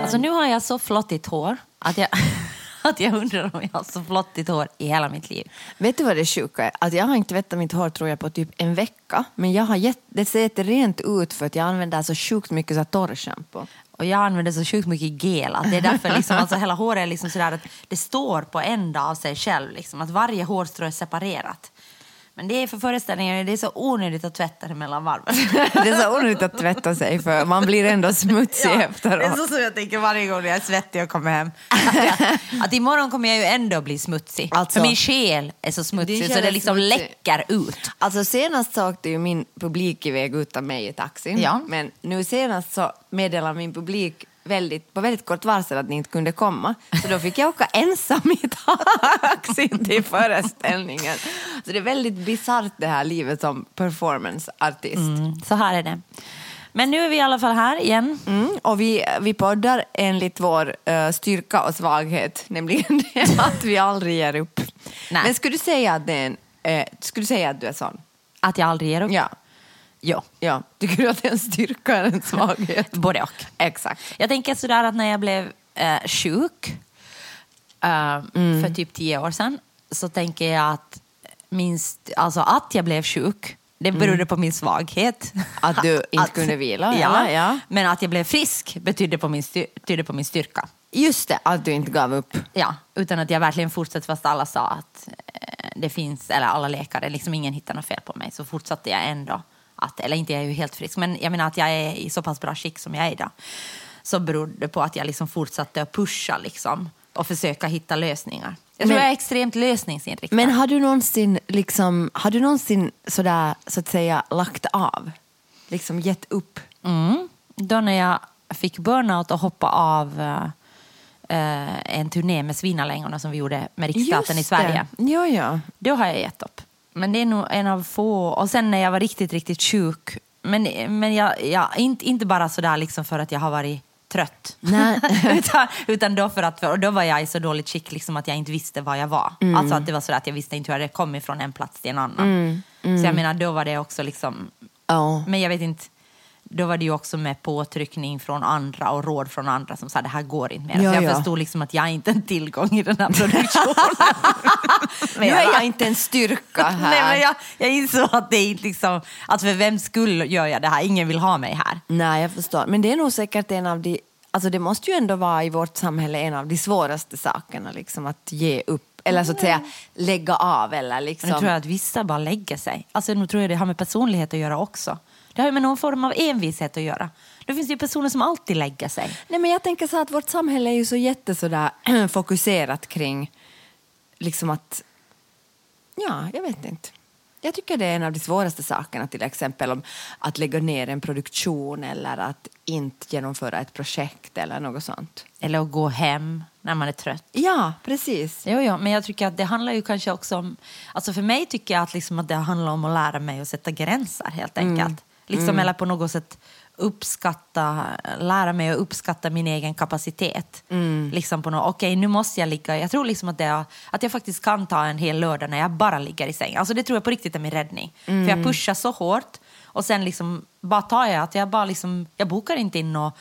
Alltså nu har jag så flottigt hår att jag, att jag undrar om jag har så flottigt hår i hela mitt liv. Vet du vad det sjuka är? Att jag har inte tvättat mitt hår tror jag på typ en vecka. Men jag har gett, det ser jätterent ut för att jag använder så sjukt mycket så torrschampo. Och jag använder så sjukt mycket gel att det är därför liksom, alltså hela håret är liksom sådär att det står på ända av sig själv. Liksom, att varje hårstrå är separerat. Men det är för föreställningen, det är så onödigt att tvätta det mellan varven. Det är så onödigt att tvätta sig för man blir ändå smutsig Det är efteråt. så som jag tänker varje gång jag är svettig och kommer hem. Att, imorgon kommer jag ju ändå bli smutsig. Alltså- för min själ är så smutsig så det liksom smutsig. läcker ut. Alltså senast så åkte ju min publik iväg utan mig i taxin. Ja. Men nu senast så meddelade min publik väldigt, på väldigt kort varsel att ni inte kunde komma. Så då fick jag åka ensam i taxin till föreställningen. Så det är väldigt bisarrt det här livet som performanceartist. Mm, så här är det. Men nu är vi i alla fall här igen. Mm, och vi, vi poddar enligt vår eh, styrka och svaghet, nämligen det att vi aldrig ger upp. Nej. Men skulle du säga att, det är en, eh, skulle du säga att du är sån? Att jag aldrig ger upp. Ja. Ja. ja. Tycker du att det är en styrka eller en svaghet? Både och. Exakt. Jag tänker sådär att när jag blev eh, sjuk eh, för typ tio år sedan så tänker jag att minst, alltså att jag blev sjuk det berodde på min svaghet. Att du inte kunde vila, Ja, eller? Ja. Men att jag blev frisk betydde på min, betydde på min styrka. Just det, att du inte gav upp. Ja, utan att jag verkligen fortsatte fast alla sa att eh, det finns, eller alla läkare, liksom ingen hittar något fel på mig. Så fortsatte jag ändå att, eller inte jag är ju helt frisk, men jag menar att jag är i så pass bra skick som jag är idag. Så beror det på att jag liksom fortsatte att pusha liksom och försöka hitta lösningar. Jag tror Men- jag är extremt lösningsinriktad. Men har du någonsin, liksom, har du någonsin sådär, så att säga, lagt av? Liksom gett upp? Mm. Då när jag fick burnout och hoppa av eh, eh, en turné med Svinnalängorna som vi gjorde med Riksteatern i Sverige. Ja, ja. Då har jag gett upp. Men det är nog en av få. Och sen när jag var riktigt, riktigt sjuk. Men, men jag, jag, inte, inte bara sådär liksom för att jag har varit trött. Utan, utan då för att, och då var jag i så dåligt skick liksom att jag inte visste var jag var. Mm. Alltså att det var så att jag visste inte hur jag hade kommit från en plats till en annan. Så jag menar, då var det också liksom... Ja. Men jag vet inte, då var det ju också med påtryckning från andra och råd från andra som sa det här går inte mer. Ja, så jag ja. förstod liksom att jag är inte en tillgång i den här produktionen. Nu är jag inte en styrka här. Nej, men jag, jag insåg att det är inte liksom, att för vem skull gör jag det här? Ingen vill ha mig här. Nej, jag förstår. Men det är nog säkert en av de... Alltså det måste ju ändå vara i vårt samhälle en av de svåraste sakerna, liksom att ge upp. Eller så att säga lägga av eller liksom... Nu tror jag att vissa bara lägger sig. Alltså, nu tror jag det har med personlighet att göra också. Det har ju med någon form av envishet att göra. Då finns det ju personer som alltid lägger sig. Nej, men jag tänker så att vårt samhälle är ju så jätte sådär, fokuserat kring liksom att... Ja, jag vet inte. Jag tycker det är en av de svåraste sakerna, till exempel om att lägga ner en produktion eller att inte genomföra ett projekt eller något sånt. Eller att gå hem när man är trött. Ja, precis. Jo, jo, men jag tycker att det handlar ju kanske också om... Alltså för mig tycker jag att, liksom att det handlar om att lära mig att sätta gränser helt enkelt. Liksom, Eller på något sätt uppskatta, lära mig att uppskatta min egen kapacitet. Liksom på något, okej nu måste jag ligga, jag tror liksom att, det, att jag faktiskt kan ta en hel lördag när jag bara ligger i säng. Alltså det tror jag på riktigt är min räddning. För jag pushar så hårt och sen liksom bara tar jag att jag bara liksom, jag bokar inte in och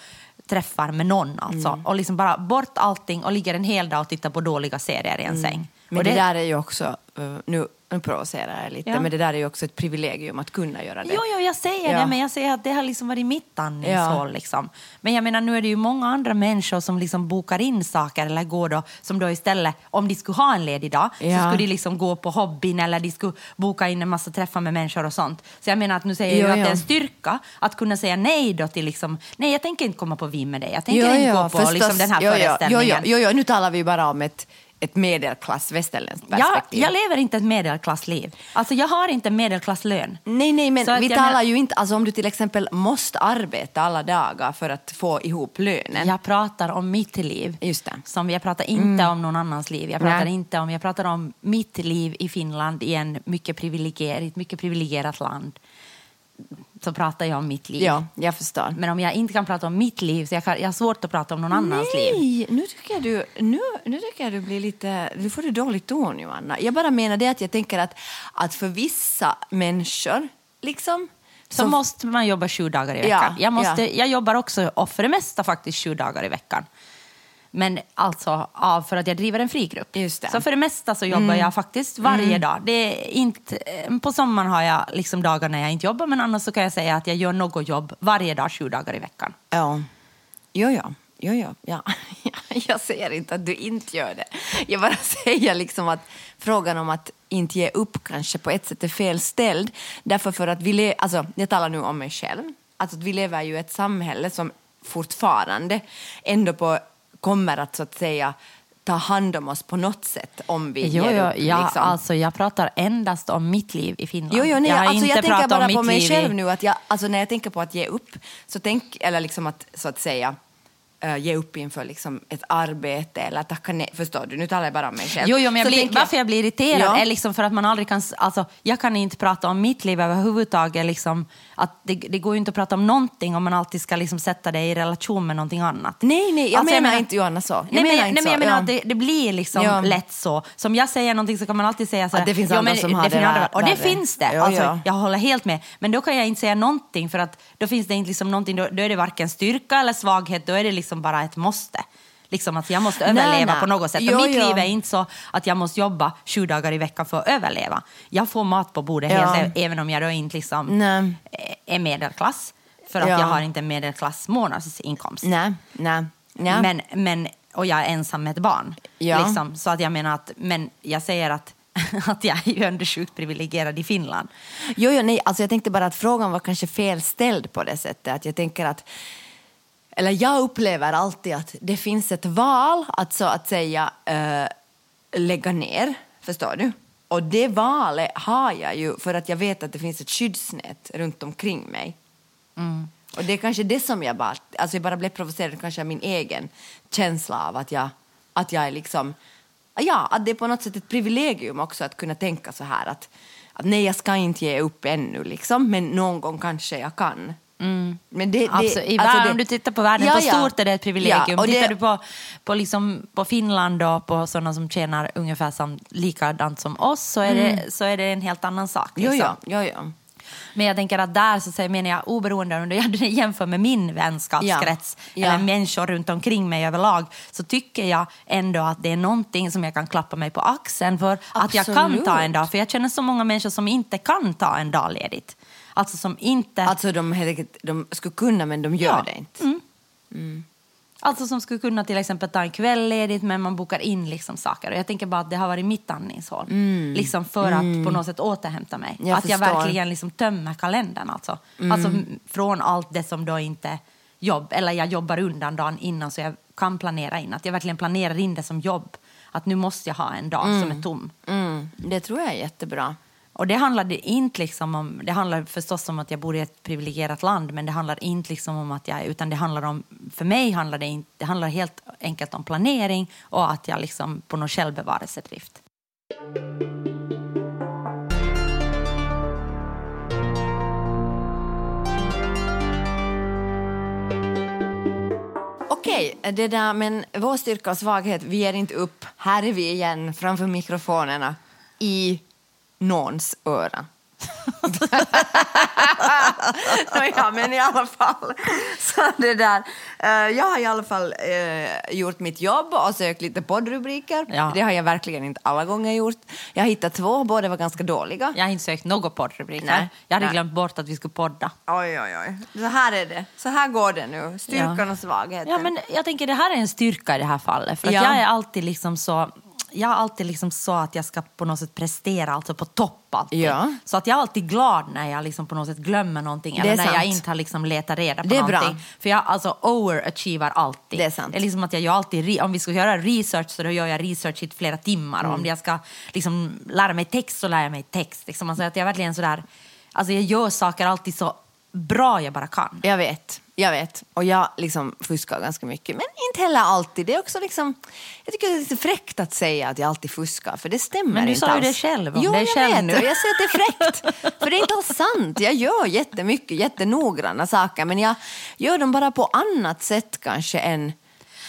träffar med någon alltså. Och liksom bara bort allting och ligger en hel dag och tittar på dåliga serier i en säng. Men och det, där är ju också, eh, nu, nu provocerar jag lite, Ja. men det där är ju också ett privilegium att kunna göra det. Jo, jo, jag säger Ja. det, men jag säger att det har liksom varit mitt andningshål. Ja. Liksom. Men jag menar, nu är det ju många andra människor som liksom bokar in saker eller går då, som då istället, om de skulle ha en ledig dag, så skulle de liksom gå på hobbyn eller de skulle boka in en massa träffar med människor och sånt. Så jag menar att nu säger Jo, jag att det är en styrka att kunna säga nej då till liksom, nej jag tänker inte komma på vin med dig, jag tänker Jo, inte gå på liksom den här föreställningen. Jo, jo, jo, nu talar vi bara om ett ett medelklass västerländskt Jag, perspektiv. jag lever inte ett medelklassliv. Alltså jag har inte medelklasslön. Nej, nej, men Så vi jag talar men- ju inte, alltså om du till exempel måste arbeta alla dagar för att få ihop lönen. Jag pratar om mitt liv. Just det. Mm. Som jag pratar inte om någon annans liv. Jag pratar Nej. inte om, jag pratar om mitt liv i Finland i en mycket privilegierat, mycket privilegierat land. Så pratar jag om mitt liv. Ja, jag förstår. Men om jag inte kan prata om mitt liv så jag, kan, jag har svårt att prata om någon annans liv. Nej, nu tycker jag du, nu, nu tycker jag du blir lite, du får det dåligt ton Johanna. Jag bara menar det att jag tänker att, att för vissa människor, liksom, Så måste man jobba sju dagar i veckan. Ja, jag, måste, ja. jag jobbar också, och för det mesta faktiskt, sju dagar i veckan. Men alltså ja, för att jag driver en frigrupp. Mm. Så för det mesta så jobbar jag faktiskt varje dag. Det är inte, eh, på sommaren har jag liksom dagar när jag inte jobbar men annars så kan jag säga att jag gör något jobb varje dag, sju dagar i veckan. Ja. Jo, ja. Jo, ja. ja. Jag säger inte att du inte gör det. Jag bara säger liksom att frågan om att inte ge upp kanske på ett sätt är fel ställd. Därför för att vi le- alltså, jag talar nu om mig själv. Alltså att vi lever ju i ett samhälle som fortfarande ändå på, kommer att så att säga ta hand om oss på något sätt om vi Jo, ger jo, upp. ja, liksom. alltså, jag pratar endast om mitt liv i Finland. Jo, jo, nej, jag har alltså, inte jag tänker bara på mig själv i... nu. Att jag, alltså, när jag tänker på att ge upp, så tänk, eller liksom att så att säga eh, ge upp inför liksom, ett arbete eller tacka nej. Förstår du? Nu talar jag bara om mig själv. Jo, jo, men jag blir, tänker varför jag blir irriterad Ja. är liksom för att man aldrig kan... Alltså, jag kan inte prata om mitt liv överhuvudtaget. Liksom, att det, det går ju inte att prata om någonting om man alltid ska liksom sätta det i relation med någonting annat. Nej, nej, jag Alltså, menar inte Johanna så. Jag nej, men, menar nej, inte men jag menar ja. att det, det blir liksom Ja. lätt så. Som jag säger någonting så kan man alltid säga så Att här, det finns andra som har det andra- vär- Och det finns det. Ja, alltså, ja. Jag håller helt med. Men då kan jag inte säga någonting för att då finns det inte liksom någonting, då, då är det varken styrka eller svaghet, då är det liksom bara ett måste. Liksom att jag måste överleva nej. på något sätt. Jo, och mitt jo. liv är inte så att jag måste jobba sju dagar i veckan för att överleva. Jag får mat på bordet Ja. helt, även om jag då inte liksom Nej. är medelklass. För att Ja. jag har inte en medelklass månadsinkomst. Nej, nej, nej. Men, men, och jag är ensam med ett barn. Ja. Liksom, så att jag menar att, men jag säger att, att jag är ju ändå sjukt privilegierad i Finland. Jo, jo, nej, alltså jag tänkte bara att frågan var kanske fel ställd på det sättet. Att jag tänker att, eller jag upplever alltid att det finns ett val att så att säga eh, lägga ner, förstår du? Och det valet har jag ju för att jag vet att det finns ett skyddsnät runt omkring mig. Och det är kanske det som jag bara, alltså jag bara blev provocerad kanske av min egen känsla av att jag, att jag är liksom, ja, att det är på något sätt ett privilegium också att kunna tänka så här att, att nej, jag ska inte ge upp ännu liksom, men någon gång kanske jag kan. Men det, det, Alltså, i alltså världen, det- om du tittar på världen Ja, på ja. stort är det ett privilegium. Ja, och tittar det- du på, på, liksom, på Finland och på sådana som tjänar ungefär som, likadant som oss så är, det, så är det en helt annan sak. Liksom. ja, jo, ja. Men jag tänker att där så säger, menar jag oberoende om jag jämför med min vänskapskrets Ja. Ja. eller människor runt omkring mig överlag så tycker jag ändå att det är någonting som jag kan klappa mig på axeln för att jag kan Absolut. ta en dag. För jag känner så många människor som inte kan ta en dag ledigt. Alltså som inte... Alltså de, helt de skulle kunna men de gör Ja. det inte. Alltså som skulle kunna till exempel ta en kväll ledigt men man bokar in liksom saker. Och jag tänker bara att det har varit mitt andningshål. Liksom för att på något sätt återhämta mig. Jag att jag förstår. verkligen liksom tömmer kalendern alltså. Alltså m- från allt det som då inte jobb, eller jag jobbar undan dagen innan så jag kan planera in. Att jag verkligen planerar in det som jobb. Att nu måste jag ha en dag som är tom. Mm, det tror jag är jättebra. Och det handlade inte liksom om, det handlar förstås om att jag bor i ett privilegierat land, men det handlar inte liksom om att jag, utan det handlar om, för mig handlar det inte, det handlar helt enkelt om planering och att jag liksom på någon självbevarelsedrift. Okej, det där, men vår styrka och svaghet, vi ger inte upp. Här är vi igen framför mikrofonerna i någons öra. ja, men i alla fall. Så det där. eh, jag har i alla fall eh, gjort mitt jobb och sökt lite poddrubriker. Ja. Det har jag verkligen inte alla gånger gjort. Jag har hittat två, båda var ganska dåliga. Jag har inte sökt något poddrubriker. Nej, Jag hade nej. glömt bort att vi skulle podda. Oj, oj, oj. Så här är det. Så här går det nu. Styrkan Ja. och svagheten. Ja, men jag tänker det här är en styrka i det här fallet. För att Ja. jag är alltid liksom så... jag är alltid liksom så att jag ska på något sätt prestera alltså på topp alltid. Ja. Så att jag är alltid glad när jag liksom på något sätt glömmer någonting eller är när jag sant. inte har liksom letat reda på Det är bra. någonting. För jag alltså overachievar alltid. Det är sant. Det är liksom att jag gör alltid, om vi ska göra research så då gör jag research i flera timmar. Mm. Om jag ska liksom lära mig text så lär jag mig text. Liksom. Alltså att jag verkligen sådär, alltså jag gör saker alltid så bra jag bara kan. Jag vet, jag vet. Och jag liksom fuskar ganska mycket. Men inte heller alltid. Det är också liksom, jag tycker det är lite fräckt att säga att jag alltid fuskar, för det stämmer Men du inte sa ju alls. det själv om jo, dig jag själv vet, nu. jag säger att det är fräckt. för det är inte alls sant. Jag gör jättemycket, jättenoggranna saker, men jag gör dem bara på annat sätt kanske än...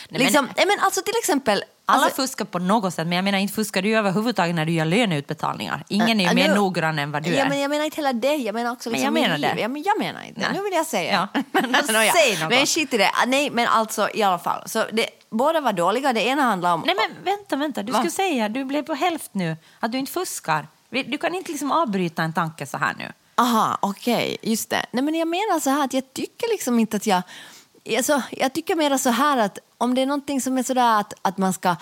men- liksom, nej, men alltså till exempel... Alla alltså, fuskar på något sätt, men jag menar inte fuskar du överhuvudtaget när du gör löneutbetalningar. Ingen är ju Äh, mer nu- noggrann än vad du ja, är. men jag menar inte heller det. Jag menar också Men liksom jag menar det. Ja, men jag menar inte. Nej. Nu vill jag säga. Ja, men Nåja. säg något. Men skit i det. Ah, Nej, men alltså i alla fall. Så det, båda var dåliga. Det ena handlar om... Nej men vänta, vänta. Du Va? skulle säga, du blev på hälft nu, att du inte fuskar. Du kan inte liksom avbryta en tanke så här nu. Aha, okej, just det. Nej, men jag menar så här att jag tycker liksom inte att jag... Alltså, jag tycker mer så här att om det är någonting som är så där att, att man ska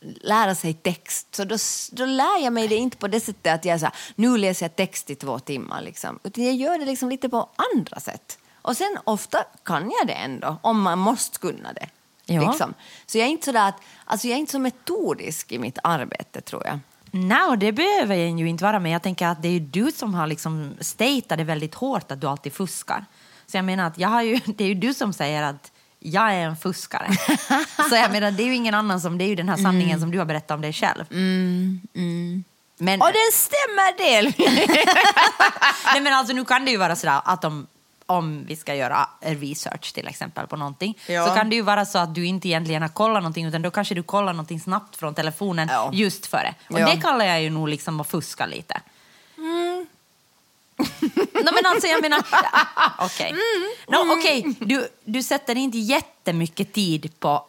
lära sig text, så då, då lär jag mig det inte på det sättet att jag så här, nu läser jag text i två timmar. Liksom. Utan jag gör det liksom lite på andra sätt. Och sen ofta kan jag det ändå, om man måste kunna det. Ja. Liksom. Så jag är inte så där att, alltså jag är inte så metodisk i mitt arbete tror jag. Nej, det behöver jag ju inte vara, men jag tänker att det är ju du som har liksom statat det väldigt hårt att du alltid fuskar. Så jag menar att jag har ju, det är ju du som säger att jag är en fuskare. så jag menar, det är ju ingen annan som, det är ju den här sanningen som du har berättat om dig själv. Men, Och den stämmer del! nej, men alltså, nu kan det ju vara sådär att om, om vi ska göra research till exempel på någonting Ja. så kan det ju vara så att du inte egentligen har kollat någonting utan då kanske du kollar någonting snabbt från telefonen Ja. just före. Och Ja. det kallar jag ju nog liksom att fuska lite. Nej, men alltså jag menar... Okej. No, okej, du, du sätter inte jättemycket tid på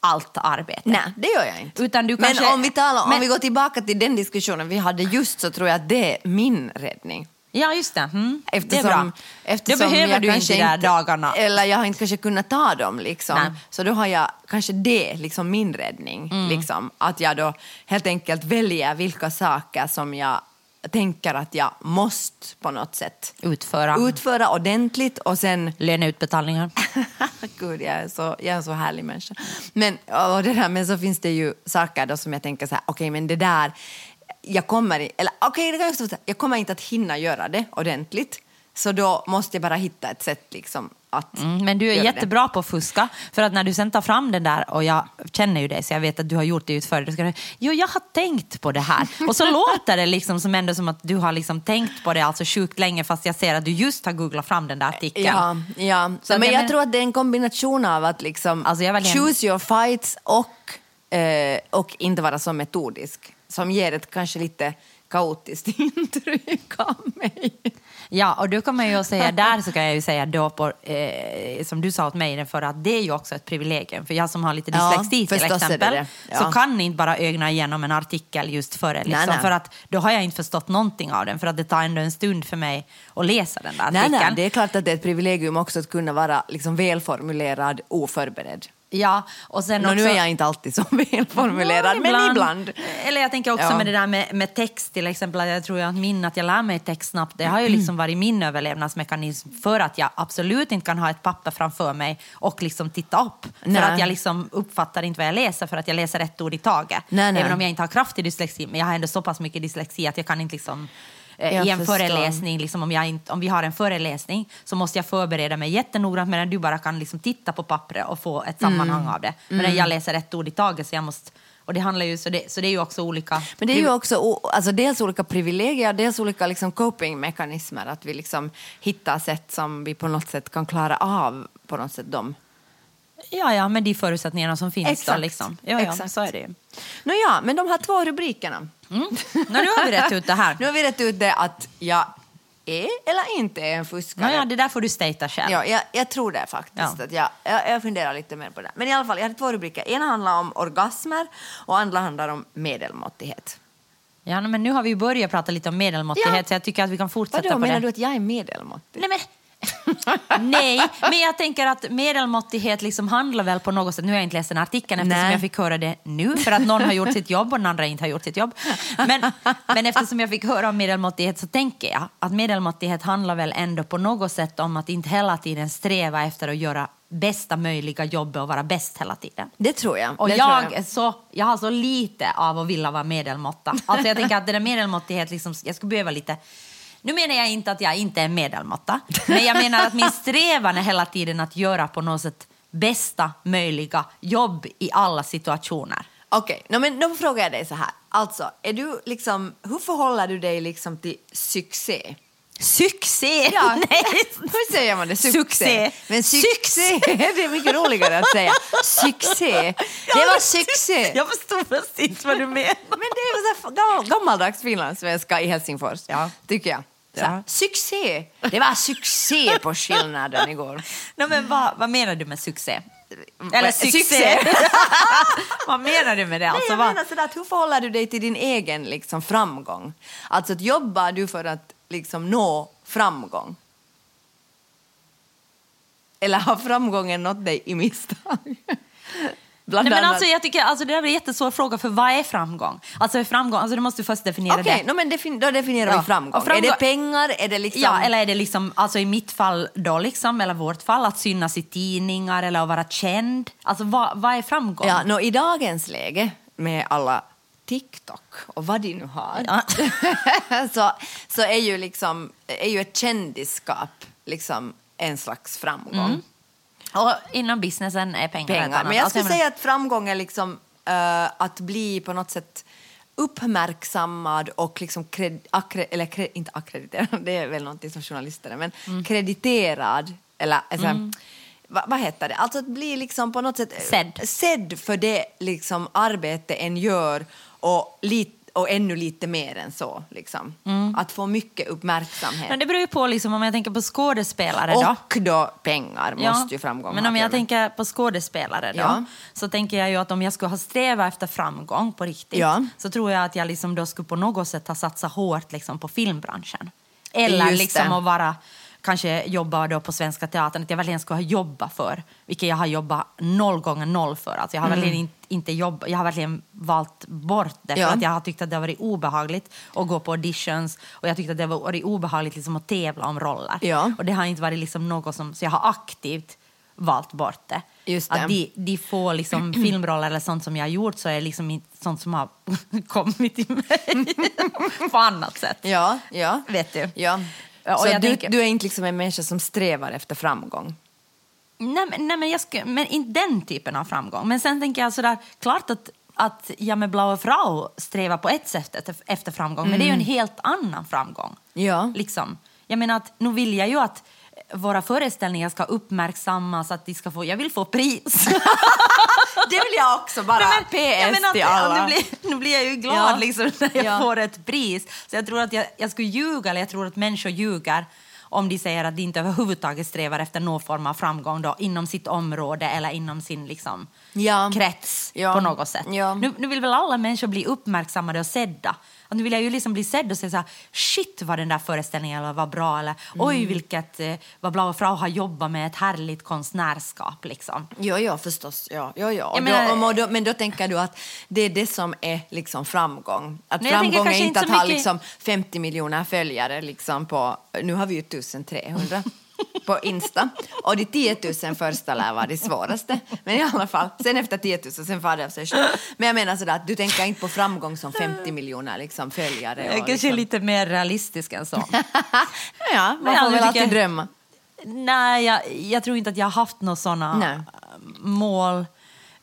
allt arbete. Nej, det gör jag inte. Utan du men kanske- om vi, talar, om men- vi går tillbaka till den diskussionen vi hade just så tror jag att det är min räddning. Ja, just det. Mm. det är Eftersom, bra. eftersom Då behöver jag du inte de där dagarna. Eller jag har inte kanske kunnat ta dem. Liksom. Nej. Så då har jag kanske det, liksom min räddning. Mm. Liksom, att jag då helt enkelt väljer vilka saker som jag tänker att jag måste på något sätt Utföra utföra ordentligt och sen löneutbetalningar. Gud, jag är, så, jag är en så härlig människa. Men, och det där, men så finns det ju saker då som jag tänker så här, okej men det där, jag kommer, eller okej det kan jag jag kommer inte att hinna göra det ordentligt. Så då måste jag bara hitta ett sätt liksom att Mm, men du är jättebra på att fuska. För att när du sen tar fram den där, och jag känner ju dig så jag vet att du har gjort det utför, då ska du, jo jag har tänkt på det här. Och så låter det liksom som ändå som att du har liksom tänkt på det alltså sjukt länge fast jag ser att du just har googlat fram den där det. artikeln. Ja, ja. Så men jag men- tror att det är en kombination av att liksom Alltså choose your fights och, eh, och inte vara så metodisk som ger ett kanske lite kaotiskt intryck av mig. Ja, och då kan man ju att säga, där så kan jag ju säga då på, eh, som du sa åt mig för att det är ju också ett privilegium. För jag som har lite Ja, dyslexi till förstås är det exempel, det. Ja. så kan inte bara ögna igenom en artikel just före. Liksom, Nej, nej. För att då har jag inte förstått någonting av den, för att det tar ändå en stund för mig att läsa den där Nej, artikeln. nej, det är klart att det är ett privilegium också att kunna vara liksom välformulerad, oförberedd. Ja, och sen också... nu är jag inte alltid så välformulerad, Ja, men ibland. Eller jag tänker också Ja. med det där med, med text till exempel. att Jag tror att min, att jag lär mig text snabbt, det har ju liksom varit min överlevnadsmekanism för att jag absolut inte kan ha ett papper framför mig och liksom titta upp. Nej. För att jag liksom uppfattar inte vad jag läser för att jag läser ett ord i taget. Nej, nej. Även om jag inte har kraftig dyslexi, men jag har ändå så pass mycket dyslexi att jag kan inte liksom eh, i en förstår. föreläsning, liksom, om, jag inte, om vi har en föreläsning så måste jag förbereda mig jättenoggrant medan du bara kan liksom titta på pappret och få ett sammanhang Mm. av det. Men jag läser ett ord i taget så jag måste och det handlar ju, så det, så det är ju också olika... Men det är ju också alltså dels olika privilegier, dels olika liksom copingmekanismer. Att vi liksom hittar sätt som vi på något sätt kan klara av på något sätt dem. Ja, ja, med de förutsättningarna som finns Exakt. då liksom. Ja, ja, Exakt. så är det ju. Nåja, men de här två rubrikerna. Mm. Nu har vi rätt ut det här. Nu har vi rätt ut det att jag är eller inte är en fuskare. Nå, ja, det där får du stata själv. Ja, jag, jag tror det faktiskt. Ja. Att jag, jag, jag funderar lite mer på det. Men i alla fall, jag hade två rubriker. Ena handlar om orgasmer och andra handlar om medelmåttighet. Ja, men nu har vi börjat prata lite om medelmåttighet Ja. så jag tycker att vi kan fortsätta Vadå, på menar det. du att jag är medelmåttig? Nej, men... Nej, men jag tänker att medelmåttighet liksom handlar väl på något sätt, nu har jag inte läst den artikeln eftersom Nej. jag fick höra det nu för att någon har gjort sitt jobb och den andra inte har gjort sitt jobb. Men, men eftersom jag fick höra om medelmåttighet så tänker jag att medelmåttighet handlar väl ändå på något sätt om att inte hela tiden sträva efter att göra bästa möjliga jobb och vara bäst hela tiden. Det tror jag. Och det jag, är så, jag har så lite av att vilja vara medelmåtta. Alltså jag tänker att det där medelmåttighet, liksom, jag skulle behöva lite... Nu menar jag inte att jag inte är medelmåtta, men jag menar att min strävan är hela tiden att göra på något sätt bästa möjliga jobb i alla situationer. Okej, no, men då frågar jag dig så här. Alltså, är du liksom, hur förhåller du dig liksom till succé? Succé! Ja, Nej. hur säger man det? Succé. Men succé, det är mycket roligare att säga. Succé. Det var succé. Jag förstår precis vad du menar. Men det är så gammaldags finlandssvenska i Helsingfors, Ja. tycker jag. Så, Ja. Succé! Det var succé på skillnaden igår. No, men vad, vad menar du med succé? Eller Succé. vad menar du med det? Alltså, Nej, jag menar sådär, hur förhåller du dig till din egen liksom, framgång? Alltså, att jobbar du för att liksom, nå framgång? Eller har framgången nått dig i misstag? Bland Nej, men annat. alltså, jag tycker, alltså, det där är en jättesvår fråga, för vad är framgång? Alltså, framgång alltså, du måste först definiera Okej, det. no, men defin- då definierar Ja. vi framgång. Framgång- Är det pengar? Är det liksom... Ja, eller är det liksom, alltså i mitt fall då liksom, eller vårt fall, att synas i tidningar eller att vara känd? Alltså vad, vad är framgång? Ja, nå, I dagens läge med alla TikTok och vad de nu har Ja. så, så är ju, liksom, är ju ett kändisskap liksom en slags framgång. Och inom businessen är pengar, Pengar. Men jag Alltså, skulle säga att framgång är liksom eh, att bli på något sätt uppmärksammad och liksom kred, akkre, eller kre, inte akkrediterad, det är väl någonting som journalister är, men Mm. krediterad eller alltså, vad, vad heter det? Alltså att bli liksom på något sätt Sedd. sedd för det liksom arbete en gör och, lit, och ännu lite mer än så. Liksom. Mm. Att få mycket uppmärksamhet. Men det beror ju på, liksom, om jag tänker på skådespelare då. och då pengar måste ju framgång Men om jag till. tänker på skådespelare då, Ja. så tänker jag ju att om jag skulle ha strävat efter framgång på riktigt Ja. så tror jag att jag liksom då skulle på något sätt ha satsat hårt liksom på filmbranschen. Eller Just liksom det. att vara, kanske jobba då på Svenska Teatern, att jag verkligen skulle ha jobbat för, vilket jag har jobbat noll gånger noll för. Alltså jag har verkligen inte, inte jobbat, jag har verkligen valt bort det för Mm. Ja. att jag har tyckt att det har varit obehagligt att gå på auditions och jag tyckte att det har varit obehagligt liksom att tävla om roller. Ja. Och det har inte varit liksom något som, så jag har aktivt valt bort det. Det. Att de, de få liksom filmroller eller sånt som jag har gjort så är liksom inte sånt som har kommit till mig på annat sätt. Ja, ja. Vet du? Ja. Ja, så du, tänker- du är inte liksom en människa som strävar efter framgång? Nej, men, nej, men, jag sku, men inte den typen av framgång. Men sen tänker jag sådär, klart att, att jag med Blaue Frau strävar på ett sätt efter, framgång, men det är ju en helt annan framgång. Ja. Liksom. Jag menar att nu vill jag ju att våra föreställningar ska uppmärksammas, att de ska få, jag vill få pris. Det vill jag också, bara Nej, men- PS menar till alla. blir, nu blir jag ju glad Ja. liksom, när jag Ja. får ett pris. Så jag tror att jag, jag skulle ljuga, eller jag tror att människor ljuger om de säger att de inte överhuvudtaget strävar efter någon form av framgång då, inom sitt område eller inom sin liksom, Ja. krets Ja. på något sätt. Ja. Nu, nu vill väl alla människor bli uppmärksammade och sedda. Och nu vill jag ju liksom bli sedd och säga så här, shit vad den där föreställningen var bra eller Mm. oj vilket, eh, vad Blaue Frau har jobbat med ett härligt konstnärskap liksom. Jo, jo, förstås. Ja, jo. Och Jag då, menar- och då, men då tänker du att det är det som är liksom framgång? Att Nej, framgång är inte att så ha mycket- liksom 50 miljoner följare liksom på... Nu har vi ju 1300 på Insta. Och de 10 000 första lär vara det svåraste. Men i alla fall, sen efter 10 000 sen far det av sig själv. Men jag menar sådär att du tänker inte på framgång som 50 miljoner liksom följare. Jag är kanske liksom... lite mer realistisk än så. ja, man får väl alltid drömma. Nej, jag, jag tror inte att jag har haft några såna Nej. mål.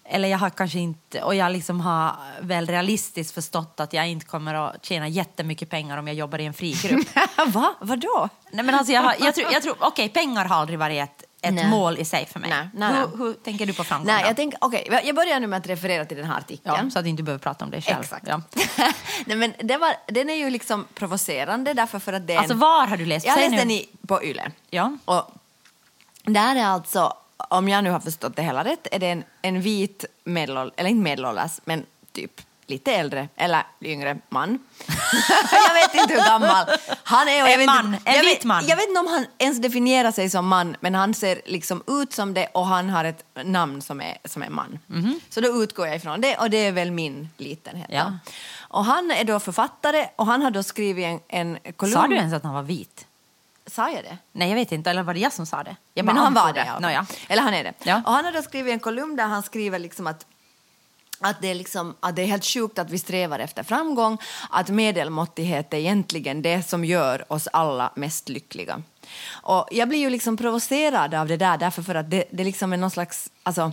Eller jag har kanske inte, och jag liksom har väl realistiskt förstått att jag inte kommer att tjäna jättemycket pengar om jag jobbar i en frigrupp. Va? Vadå? Nej, men alltså jag, har, jag tror, jag tror okej, pengar har aldrig varit ett, ett Nej. mål i sig för mig. Nej, nej, hur, hur tänker du på framgång Nej, jag, tänker, okej, jag börjar nu med att referera till den här artikeln. ja, så att du inte behöver prata om det själv. Exakt. Ja. Nej, men det var, den är ju liksom provocerande därför för att det är en- Alltså var har du läst? Jag läste nu. den i, på Yle. Ja. Och där är alltså, om jag nu har förstått det hela rätt, är det en, en vit medelålders, eller inte medelålders, men typ lite äldre, eller yngre man. jag vet inte hur gammal han är. En man, inte, en vit vet, man. Jag vet inte om han ens definierar sig som man, men han ser liksom ut som det och han har ett namn som är, som är man. Så då utgår jag ifrån det och det är väl min litenhet. Ja. Och han är då författare och han har då skrivit en, en kolumn. Sa du ens att han var vit? Sa jag det? Nej, jag vet inte. Eller var det jag som sa det? Jag Men han var antog det. Ja. Nåja. Eller han är det. Ja. Och han har då skrivit en kolumn där han skriver liksom att att det, är liksom, att det är helt sjukt att vi strävar efter framgång, att medelmåttighet är egentligen det som gör oss alla mest lyckliga. Och jag blir ju liksom provocerad av det där därför för att det, det liksom är någon slags... Alltså,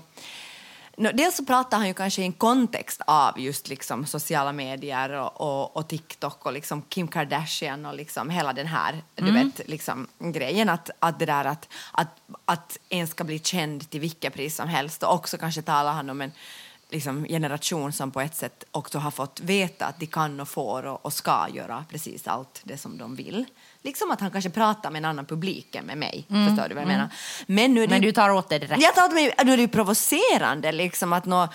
Nå, Dels så pratar han ju kanske i en kontext av just liksom sociala medier och, och, och TikTok och liksom Kim Kardashian och liksom hela den här du vet, liksom, grejen att, att det där att, att, att en ska bli känd till vilket pris som helst och också kanske talar han om en liksom, generation som på ett sätt också har fått veta att de kan och får och, och ska göra precis allt det som de vill. Liksom att han kanske pratar med en annan publik än med mig. Förstår du vad jag menar? Men, nu är det Men du tar åt dig direkt. jag tar åt mig, nu är det ju provocerande liksom att nå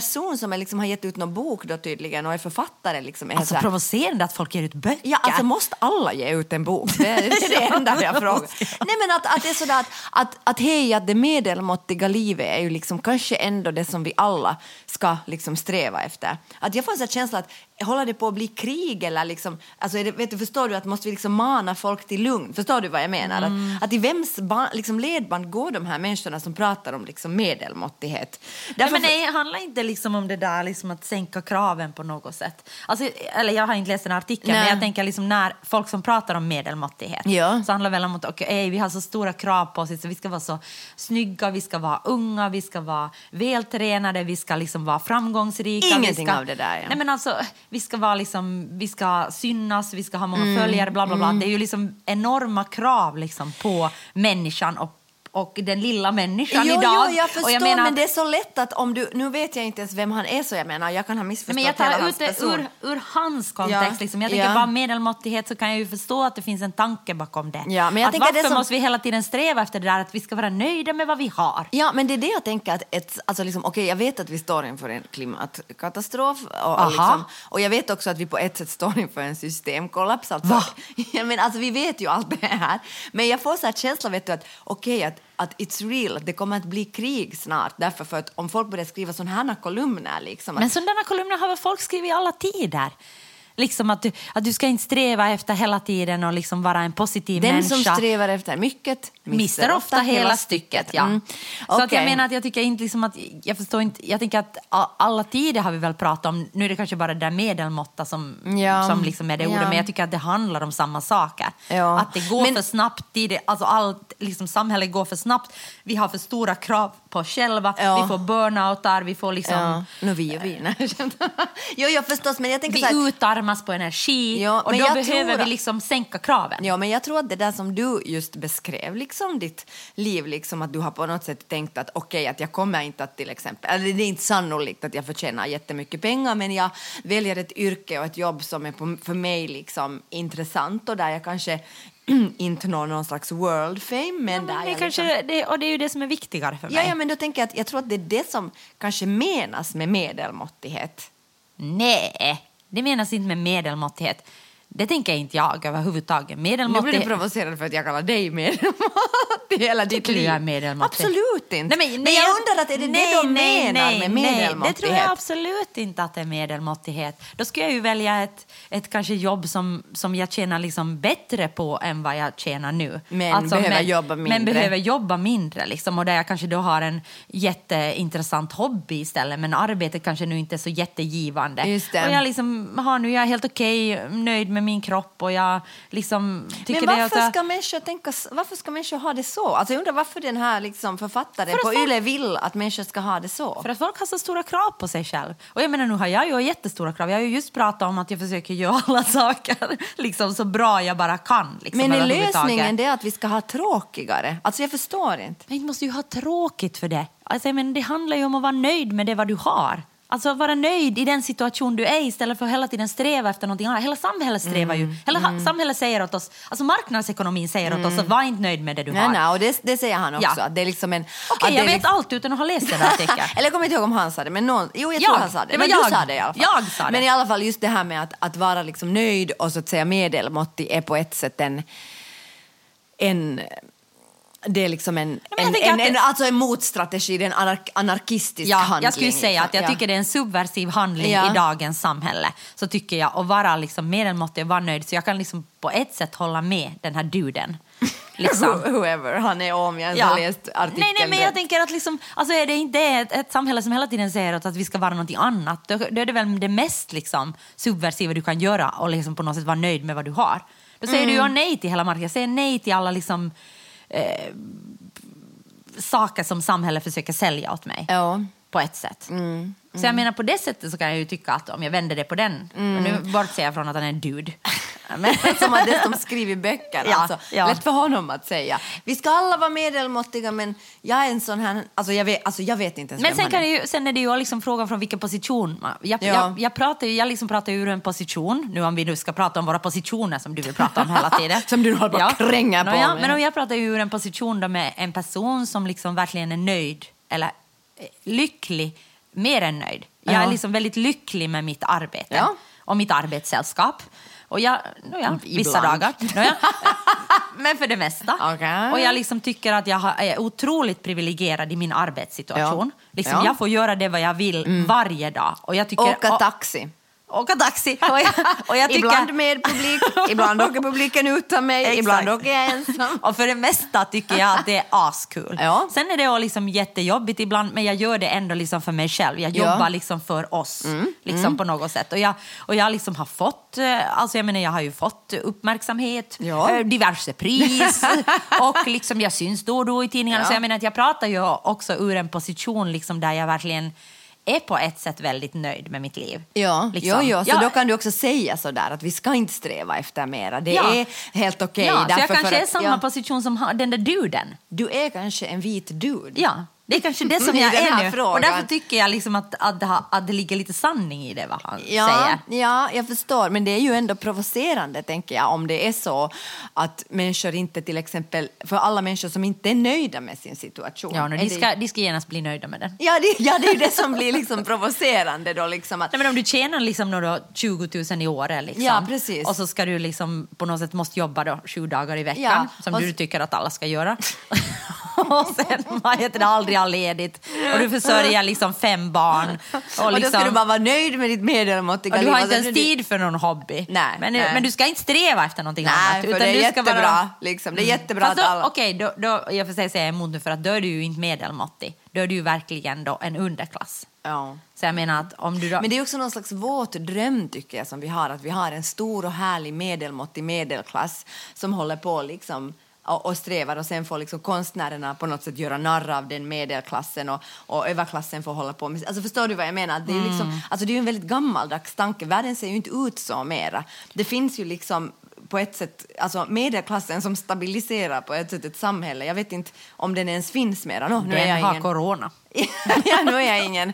person som är liksom har gett ut någon bok då tydligen och är författare liksom är Alltså provocerande att folk ger ut böcker. Ja, alltså måste alla ge ut en bok? Det är det, enda jag frågar. Nej, men att, att det är sådär att, att, att hej, att det medelmåttiga livet är ju liksom kanske ändå det som vi alla ska liksom sträva efter. Att jag får en känsla att håller det på att bli krig eller liksom, alltså det, vet du, förstår du att måste vi liksom mana folk till lugn? Förstår du vad jag menar? Att, att i vems ba, liksom ledband går de här människorna som pratar om liksom medelmåttighet? Nej, Därför- men det handlar inte liksom om det där liksom att sänka kraven på något sätt. Alltså, eller jag har inte läst den artikeln, Nej. men jag tänker liksom när folk som pratar om medelmåttighet Ja. så handlar det väl om att okej, vi har så stora krav på oss, så vi ska vara så snygga, vi ska vara unga, vi ska vara vältränade, vi ska liksom vara framgångsrika. Ingenting ska, av det där, ja. Nej, men alltså, vi ska vara liksom, vi ska synas, vi ska ha många Mm, följare, bla bla bla. Det är ju liksom enorma krav liksom på människan och och den lilla människan jo, idag. Jo, jag förstår, och jag menar, men det är så lätt att om du... Nu vet jag inte ens vem han är, så jag menar, jag kan ha missförstått men jag tar ut det ur, ur hans kontext. Ja, Liksom. Jag tänker ja. bara medelmåttighet så kan jag ju förstå att det finns en tanke bakom det. Ja, men jag att varför det som- måste vi hela tiden sträva efter det där att vi ska vara nöjda med vad vi har? Ja, men det är det jag tänker att ett, alltså liksom, okej, jag vet att vi står inför en klimatkatastrof och, och, liksom, och jag vet också att vi på ett sätt står inför en systemkollaps. Alltså, Va? ja, men alltså, vi vet ju allt det här. Men jag får så här känsla, vet du, att okej, att, att it's real, att det kommer att bli krig snart. Därför för att om folk börjar skriva sådana här kolumner, liksom, Men sådana kolumner har väl folk skrivit i alla tider? Liksom att du, att du ska inte sträva efter hela tiden och liksom vara en positiv den människa. som strävar efter mycket mister ofta hela stycket. Ja. Mm. Så att jag menar att jag tycker inte liksom att, jag förstår inte, jag tänker att alla tider har vi väl pratat om, nu är det kanske bara det där medelmåtta som, Ja. som liksom är det ordet, Ja. men jag tycker att det handlar om samma saker. Ja. Att det går Men- för snabbt, tider, alltså allt, liksom samhället går för snabbt, vi har för stora krav på oss själva, Ja. vi får burnoutar, vi får liksom, Ja, nu vi och vi. Nej, jag jo, jo, förstås, men jag tänker så här, vi utarmas på energi Ja, och då jag behöver tror vi liksom sänka kraven. Ja, men jag tror att det där som du just beskrev, liksom ditt liv, liksom att du har på något sätt tänkt att okej, att jag kommer inte att till exempel, eller det är inte sannolikt att jag förtjänar jättemycket pengar, men jag väljer ett yrke och ett jobb som är på, för mig liksom intressant och där jag kanske inte når någon slags world fame, men Ja, där men det jag kanske, liksom, det, och det är ju det som är viktigare för mig. ja, ja, men då tänker jag att jag tror att det är det som kanske menas med medelmåttighet. Nej, det menas inte med medelmåttighet. Det tänker inte jag överhuvudtaget. Nu blir du provocerad för att jag kallar dig medelmåttig hela ditt liv. jag medelmåttig? Absolut inte. Nej, men, jag undrar att är det nej, det de nej, menar nej, med nej, medelmåttighet? Det tror jag absolut inte att det är medelmåttighet. Då skulle jag ju välja ett, ett kanske jobb som, som jag tjänar liksom bättre på än vad jag tjänar nu. Men behöver jobba Men mindre. behöver jobba mindre. Liksom, och där jag kanske då har en jätteintressant hobby istället men arbetet kanske nu inte är så jättegivande. Just det. Och jag liksom har nu, jag är helt okej, nöjd med min kropp och jag liksom tycker Men det varför att- ska, människor tänka, varför ska människor ha det så? Alltså jag undrar varför den här liksom författaren För på folk- YLE vill att människor ska ha det så. För att folk har så stora krav på sig själv. Och jag menar, nu har jag ju jättestora krav. Jag har ju just pratat om att jag försöker göra alla saker liksom, så bra jag bara kan. Liksom, Men är lösningen det att vi ska ha tråkigare? Alltså jag förstår inte. Men du måste ju ha tråkigt för det. Alltså, menar, det handlar ju om att vara nöjd med det vad du har. Alltså vara nöjd i den situation du är istället för att hela tiden sträva efter någonting annat. Hela samhället strävar Mm. ju. Hela ha- samhället säger åt oss, alltså marknadsekonomin säger åt oss att var inte nöjd med det du Nej, har. nej, och det, det säger han också. Ja. Att det är liksom en, Okej, att jag vet liksom, allt utan att ha läst den där artikeln. Eller jag kommer inte ihåg om han sa det, men någon, jo jag Jag. tror han sa det. Det men jag. du sa det i alla fall. Jag sa det. Men i alla fall just det här med att, att vara liksom nöjd och så att säga medelmåttig är på ett sätt en, en det är liksom en, jag en, en, det- en, alltså en motstrategi, det är en anark, anarkistisk Ja, handling. jag skulle säga att jag liksom. tycker det är en subversiv handling Ja. i dagens samhälle. Så tycker jag att vara liksom medelmåttig och vara nöjd. Så jag kan liksom på ett sätt hålla med den här duden. Liksom. Who- Whoever han är om jag ens har läst artikeln nej, nej, men jag tänker att liksom, alltså är det inte ett, ett samhälle som hela tiden säger åt att vi ska vara någonting annat, då, då är det väl det mest liksom, subversiva du kan göra och liksom på något sätt vara nöjd med vad du har. Då säger du ju Mm. nej till hela marknaden, jag säger nej till alla liksom, eh, saker som samhället försöker sälja åt mig Ja. på ett sätt. Mm, Så jag menar på det sättet så kan jag ju tycka att om jag vänder det på den, Mm. nu bortser jag från att han är en dude. Men, Som att det som skriver böcker. Ja, alltså. ja. Lätt för honom att säga. Vi ska alla vara medelmåttiga men jag är en sån här... Alltså jag vet, alltså jag vet inte ens Men vem sen, han kan är. ju, sen är det ju liksom frågan från vilken position. Jag, Ja. jag, jag, pratar, jag liksom pratar ur en position, nu om vi nu ska prata om våra positioner som du vill prata om hela tiden. Som du håller på att kränga på Nåja, med. Men om jag pratar ur en position då med en person som liksom verkligen är nöjd, eller eh, lycklig, mer än nöjd. Jag Ja. är liksom väldigt lycklig med mitt arbete Ja. och mitt arbetssällskap. Och jag, nåja, vissa Ibland. dagar. Nåja, men för det mesta. Okej. Och jag liksom tycker att jag är otroligt privilegierad i min arbetssituation. Ja. Liksom, Ja. Mm. Jag får göra det vad jag vill varje dag. Och jag tycker, Åka taxi. Åka taxi. Och jag, och jag tycker, Ibland med publik, ibland åker publiken utan mig, Exakt. ibland åker jag ensam. Och för det mesta tycker jag att det är askul. Ja. Sen är det liksom jättejobbigt ibland, men jag gör det ändå liksom för mig själv. Jag Ja. Mm. jobbar liksom för oss liksom på något sätt. Och jag, och jag liksom har fått, eh, alltså jag menar jag har ju fått uppmärksamhet, Ja. eh, diverse pris och liksom jag syns då och då i tidningarna. Ja. Så jag menar att jag pratar ju också ur en position liksom där jag verkligen är på ett sätt väldigt nöjd med mitt liv. Ja, Liksom. jo, jo, så Ja. då kan du också säga sådär att vi ska inte sträva efter mera. Det Ja. är helt okej. ja, så jag kanske för är att- samma ja, position som den där duden. Du är kanske en vit dude. Ja, det är kanske det som I jag är nu. frågan. Och därför tycker jag liksom att, att, det, har, att det ligger lite sanning i det vad han Ja, säger. ja, jag förstår. Men det är ju ändå provocerande, tänker jag, om det är så att människor inte till exempel, för alla människor som inte är nöjda med sin situation. Ja, no, de, det- ska, de ska genast bli nöjda med den. Ja, det, ja, det är ju det som blir liksom provocerande då. Liksom att, Nej, men om du tjänar liksom några 20 000 i året liksom, Ja, precis. och så ska du liksom på något sätt måste jobba då sju dagar i veckan Ja, som och du tycker att alla ska göra. och sen vad heter det, aldrig ledigt och du försörjer liksom fem barn. Och, och då liksom, ska du bara vara nöjd med ditt medelmåttiga och du liv. har inte ens tid för någon hobby. Nej, men, nej. men du ska inte sträva efter någonting Nej, annat. för det är du ska jättebra. vara- Liksom. Det är jättebra Fast då, alla... Okej, då, då, jag får säga säga emot nu för att då är du ju inte medelmåttig. Då är du ju verkligen då en underklass. Ja. Så jag menar att om du då... Men det är också någon slags våt dröm tycker jag som vi har, att vi har en stor och härlig medelmåttig medelklass som håller på liksom och, och strävar och sen får liksom konstnärerna på något sätt göra narr av den medelklassen och, och överklassen får hålla på med alltså Förstår du vad jag menar? Det är, liksom, Mm. alltså det är en väldigt gammaldags tanke. Världen ser ju inte ut så mera. Det finns ju liksom på ett sätt, alltså medelklassen som stabiliserar på ett sätt ett samhälle. Jag vet inte om den ens finns mera. No, nu är den jag har ingen... corona. ja, nu är jag ingen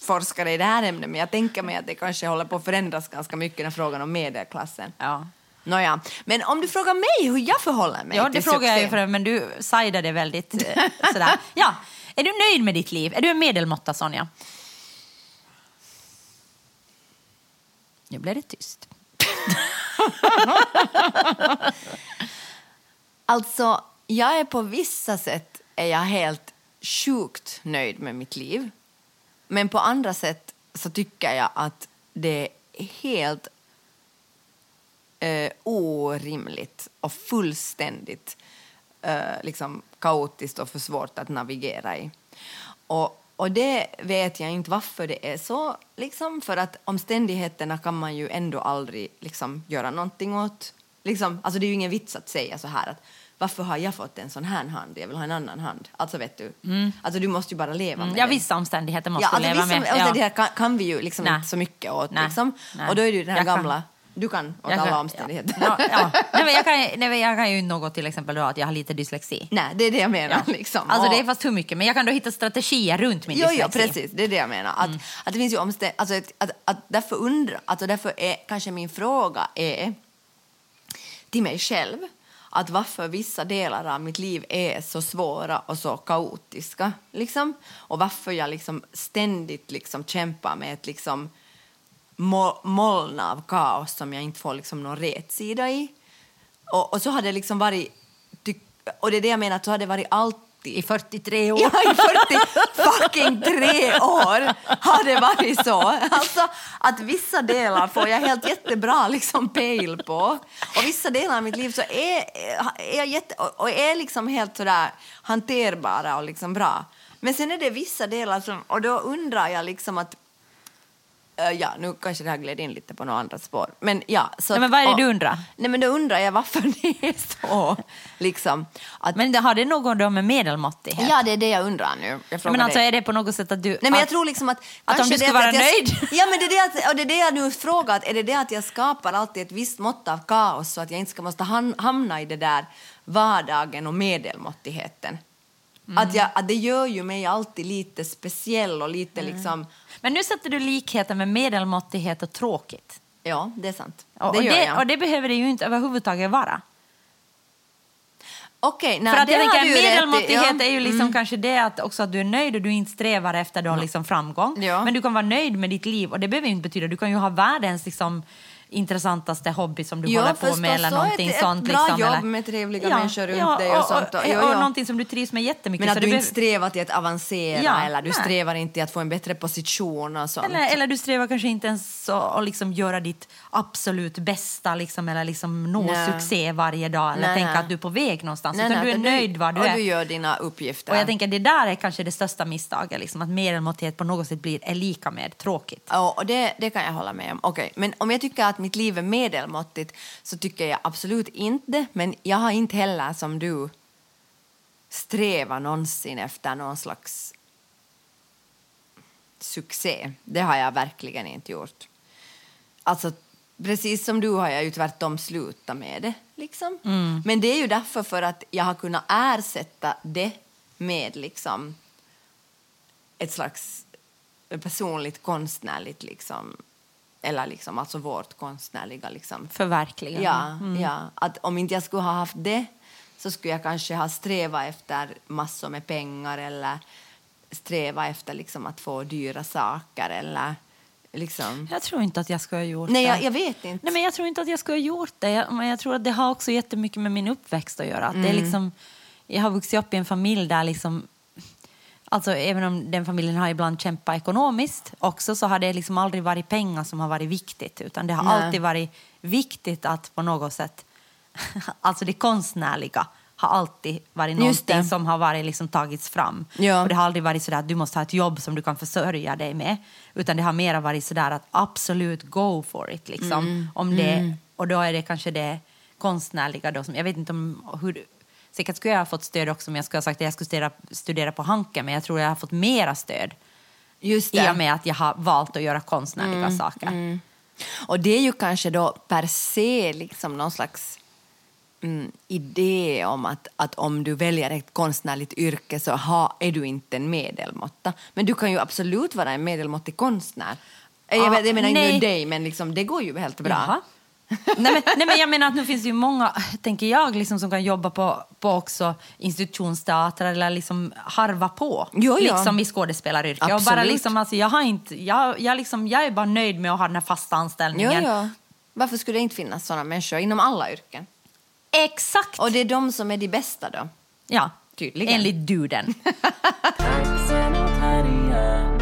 forskare i det här ämnet, men jag tänker mig att det kanske håller på att förändras ganska mycket den frågan om medelklassen. Ja. Nåja, men om du frågar mig hur jag förhåller mig Ja, det frågar jag ju succé. för men du sidade väldigt eh, sådär. Ja. Är du nöjd med ditt liv? Är du en medelmåtta, Sonja? Nu blev det tyst. Alltså, jag är på vissa sätt är jag helt sjukt nöjd med mitt liv. Men på andra sätt så tycker jag att det är helt eh, orimligt och fullständigt eh, liksom kaotiskt och för svårt att navigera i. Och, och det vet jag inte varför det är så, liksom, för att omständigheterna kan man ju ändå aldrig liksom, göra någonting åt. Liksom, alltså det är ju ingen vits att säga så här att varför har jag fått en sån här hand, jag vill ha en annan hand. Alltså vet du, alltså du måste ju bara leva med Ja, det. vissa omständigheter måste Ja, alltså leva vissa med. omständigheter kan, kan vi ju liksom Nej. inte så mycket åt. Nej. Liksom. Nej. Och då är det ju den här Jag kan- gamla Du kan åt Jag alla kan- omständigheter. Ja, ja. Nej, men jag, kan, nej, jag kan ju något till exempel då att jag har lite dyslexi. Nej, det är det jag menar. Liksom. Alltså det är fast hur mycket, men jag kan då hitta strategier runt min Jo, dyslexi. jo, precis. Det är det jag menar. Att, att det finns ju omstän- alltså, att, att, att därför undra, alltså därför är kanske min fråga är till mig själv att varför vissa delar av mitt liv är så svåra och så kaotiska. Liksom. Och varför jag liksom ständigt liksom kämpar med ett liksom moln av kaos som jag inte får liksom någon rätsida i. Och, och så har det liksom varit... Och det är det jag menar, att så har det varit alltid I 43 år. Ja, i 40 fucking tre år har det varit så. Alltså, att vissa delar får jag helt jättebra liksom pejl på. Och vissa delar av mitt liv så är, är jag jätte, och är liksom helt sådär hanterbara och liksom bra. Men sen är det vissa delar som, och då undrar jag liksom att ja, nu kanske det här gled in lite på några andra spår. Men ja, så Nej, men vad är det du undrar? Nej, men då undrar jag varför det är så. Liksom, att, Men har det något med medelmåttighet? Ja, det är det jag undrar nu. Jag men alltså dig. är det på något sätt att du... Nej, men jag att, tror liksom att... att om du att vara jag, nöjd? Ja, men det är det, att, och det är det jag nu frågar. Är det det att jag skapar alltid ett visst mått av kaos så att jag inte ska måste ham- hamna i det där vardagen och medelmåttigheten? Mm. Att, jag, att det gör ju mig alltid lite speciell och lite Mm. liksom... Men nu sätter du likheten med medelmåttighet och tråkigt. Ja, det är sant. Och, det och, det, och det behöver det ju inte överhuvudtaget vara. Okej, nej, För att det jag tänker, medelmåttighet Ja. Mm. är ju liksom kanske det att, också att du är nöjd och du inte strävar efter då liksom framgång. Ja. Men du kan vara nöjd med ditt liv och det behöver inte betyda, du kan ju ha världens liksom intressantaste hobby som du Ja, håller på med eller någonting ett- ett sånt. bra liksom, jobb eller, med trevliga människor runt dig och sånt. Och- Och, jo, och, jo. någonting som du trivs med jättemycket. Men att du det inte strävar till att avancera Ja, eller du nej. strävar inte till att få en bättre position och sånt. Eller, eller du strävar kanske inte ens att liksom göra ditt absolut bästa liksom, eller liksom nå Nej. succé varje dag eller Nej, tänka nej. att du är på väg någonstans. Nej, utan du är nöjd var du och är. du gör dina uppgifter. Och jag tänker det där är kanske det största misstaget, liksom, att medelmåttighet på något sätt blir är lika med tråkigt. Ja, och det, det kan jag hålla med om. Okej, Men om jag tycker att mitt liv är medelmåttigt så tycker jag absolut inte Men jag har inte heller som du strävat någonsin efter någon slags succé. Det har jag verkligen inte gjort. Alltså, precis som du har jag ju tvärtom slutat med det. Liksom. Men det är ju därför för att jag har kunnat ersätta det med liksom ett slags personligt konstnärligt liksom eller liksom alltså vårt konstnärliga liksom Förverkliga. ja, ja att om inte jag skulle ha haft det så skulle jag kanske ha strävat efter massor med pengar eller sträva efter liksom att få dyra saker eller liksom Jag tror inte att jag skulle ha gjort Nej, det. jag, jag vet inte. Nej, men jag tror inte att jag skulle ha gjort det. Jag, men jag tror att det har också jättemycket med min uppväxt att göra. Att det är Mm. liksom, jag har vuxit upp i en familj där liksom Alltså, även om den familjen har ibland kämpat ekonomiskt också så har det liksom aldrig varit pengar som har varit viktigt utan det har Nej. alltid varit viktigt att på något sätt alltså det konstnärliga har alltid varit någonting som har varit liksom tagits fram. Ja. Och det har aldrig varit så att du måste ha ett jobb som du kan försörja dig med. Utan det har mer varit så att absolut go for it. Liksom. Mm. Om det, Och då är det kanske det konstnärliga. Då, som, jag vet inte om hur... Säkert skulle jag ha fått stöd också om jag skulle ha sagt att jag skulle studera, studera på Hanken. Men jag tror jag har fått mera stöd Just i det. och med att jag har valt att göra konstnärliga Mm, saker. Och det är ju kanske då per se liksom någon slags mm, idé om att, att om du väljer ett konstnärligt yrke så ha, är du inte en medelmåtta. Men du kan ju absolut vara en medelmåttig konstnär. Eh, Ah, jag, vet- jag menar inte nej. dig, men liksom, det går ju helt bra. Jaha. Nej, men, nej, men jag menar att nu finns det ju många, tänker jag, liksom, som kan jobba på, på också institutionsteatrar eller liksom harva på Jo, ja. liksom i skådespelaryrket. Och bara liksom, alltså, jag, har inte, jag, jag, liksom, jag är bara nöjd med att ha den här fasta anställningen. ja. Varför skulle det inte finnas sådana människor inom alla yrken? Exakt! Och det är de som är de bästa då? ja, Tydligen. enligt duden.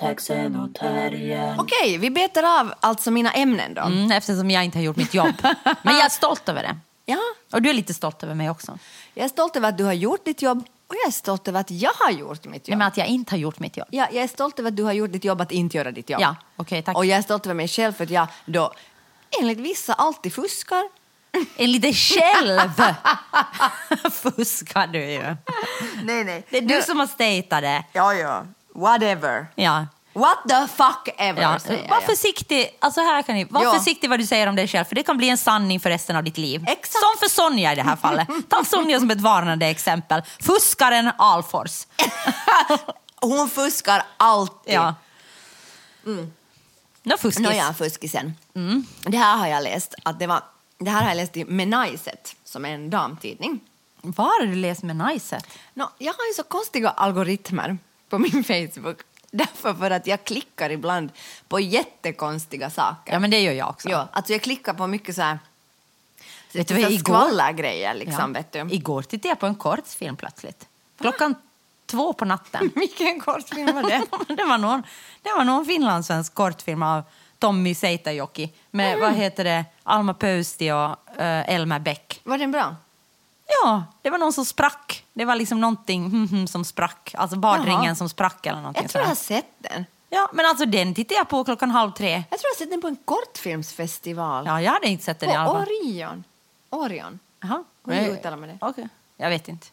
taxen och terriern. Okej, vi betar av alltså mina ämnen då. Mm, eftersom jag inte har gjort mitt jobb. Men jag är stolt över det. Ja, Och du är lite stolt över mig också. jag är stolt över att du har gjort ditt jobb och jag är stolt över att jag har gjort mitt Nej, jobb. men att jag inte har gjort mitt jobb. Ja, jag är stolt över att du har gjort ditt jobb att inte göra ditt jobb. Ja, okej, tack. Och jag är stolt över mig själv för att jag då enligt vissa alltid fuskar. Enligt dig själv fuskar du ju. Nej, nej. Det är du som har statat det. Ja, ja. Whatever. Ja. What the fuck ever, Ja. säger Var jag. försiktig, alltså här kan ni, var Ja. försiktig vad du säger om dig själv, för det kan bli en sanning för resten av ditt liv. Exakt. Som för Sonja i det här fallet. Ta Sonja som ett varnande exempel. Fuskaren Alfors. Hon fuskar alltid. Ja. Nå fuskis. Nåja, fuskisen. Det här har jag läst. Att det, var, det här har jag läst i Menaiset, som är en damtidning. Var har du läst med Najset? Nå, jag har ju så konstiga algoritmer på min Facebook. Därför för att jag klickar ibland på jättekonstiga saker. Ja, men det gör jag också. Ja, alltså jag klickar på mycket så här... Vet du igår- skvallergrejer liksom, Ja. vet du. Igår tittade jag på en kortfilm plötsligt. Klockan två på natten. Vilken kortfilm var det? det, var någon, det var någon finlandssvensk kortfilm av Tommy Seitajoki med Mm. vad heter det, Alma Pöysti och uh, Elmer Bäck. Var den bra? Ja, det var någon som sprack. Det var liksom någonting hmm, hmm, som sprack. Alltså badringen Jaha. som sprack eller någonting Jag tror jag har sett den. Ja, men alltså den tittade jag på klockan halv tre. Jag tror jag har sett den på en kortfilmsfestival. Ja, jag hade inte sett den i på alla fall. Orion. Orion. Jaha. Hur uttalar man det? Okej, jag vet inte.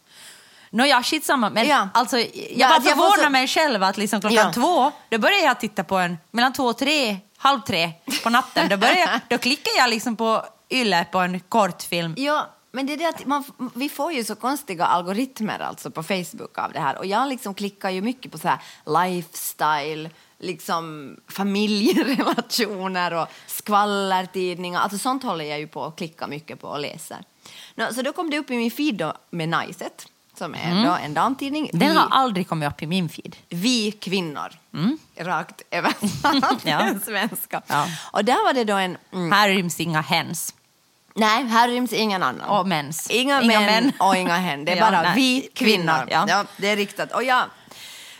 Nåja, skitsamma. Men Ja. alltså, jag Ja, bara får förvånar så- mig själv att liksom klockan Ja. två, då börjar jag titta på en, mellan två och tre, halv tre på natten, då, börjar, jag- då klickar jag liksom på Yle på en kortfilm. Ja, men det är det att man, vi får ju så konstiga algoritmer alltså på Facebook av det här. Och jag liksom klickar ju mycket på så här lifestyle, liksom familjerelationer och skvallertidningar. Alltså sånt håller jag ju på att klicka mycket på och läser. Nå, så då kom det upp i min feed då med Najset, som är då en damtidning. Den vi, har aldrig kommit upp i min feed. vi kvinnor. Rakt över Ja. svenska. Ja. Och där var det då en... Mm, Här ryms inga hens nej, här ryms ingen annan. och mens. Inga, män, och inga hen. Det är Ja, bara nej. vi kvinnor. Ja. Ja. det är riktat. Och jag,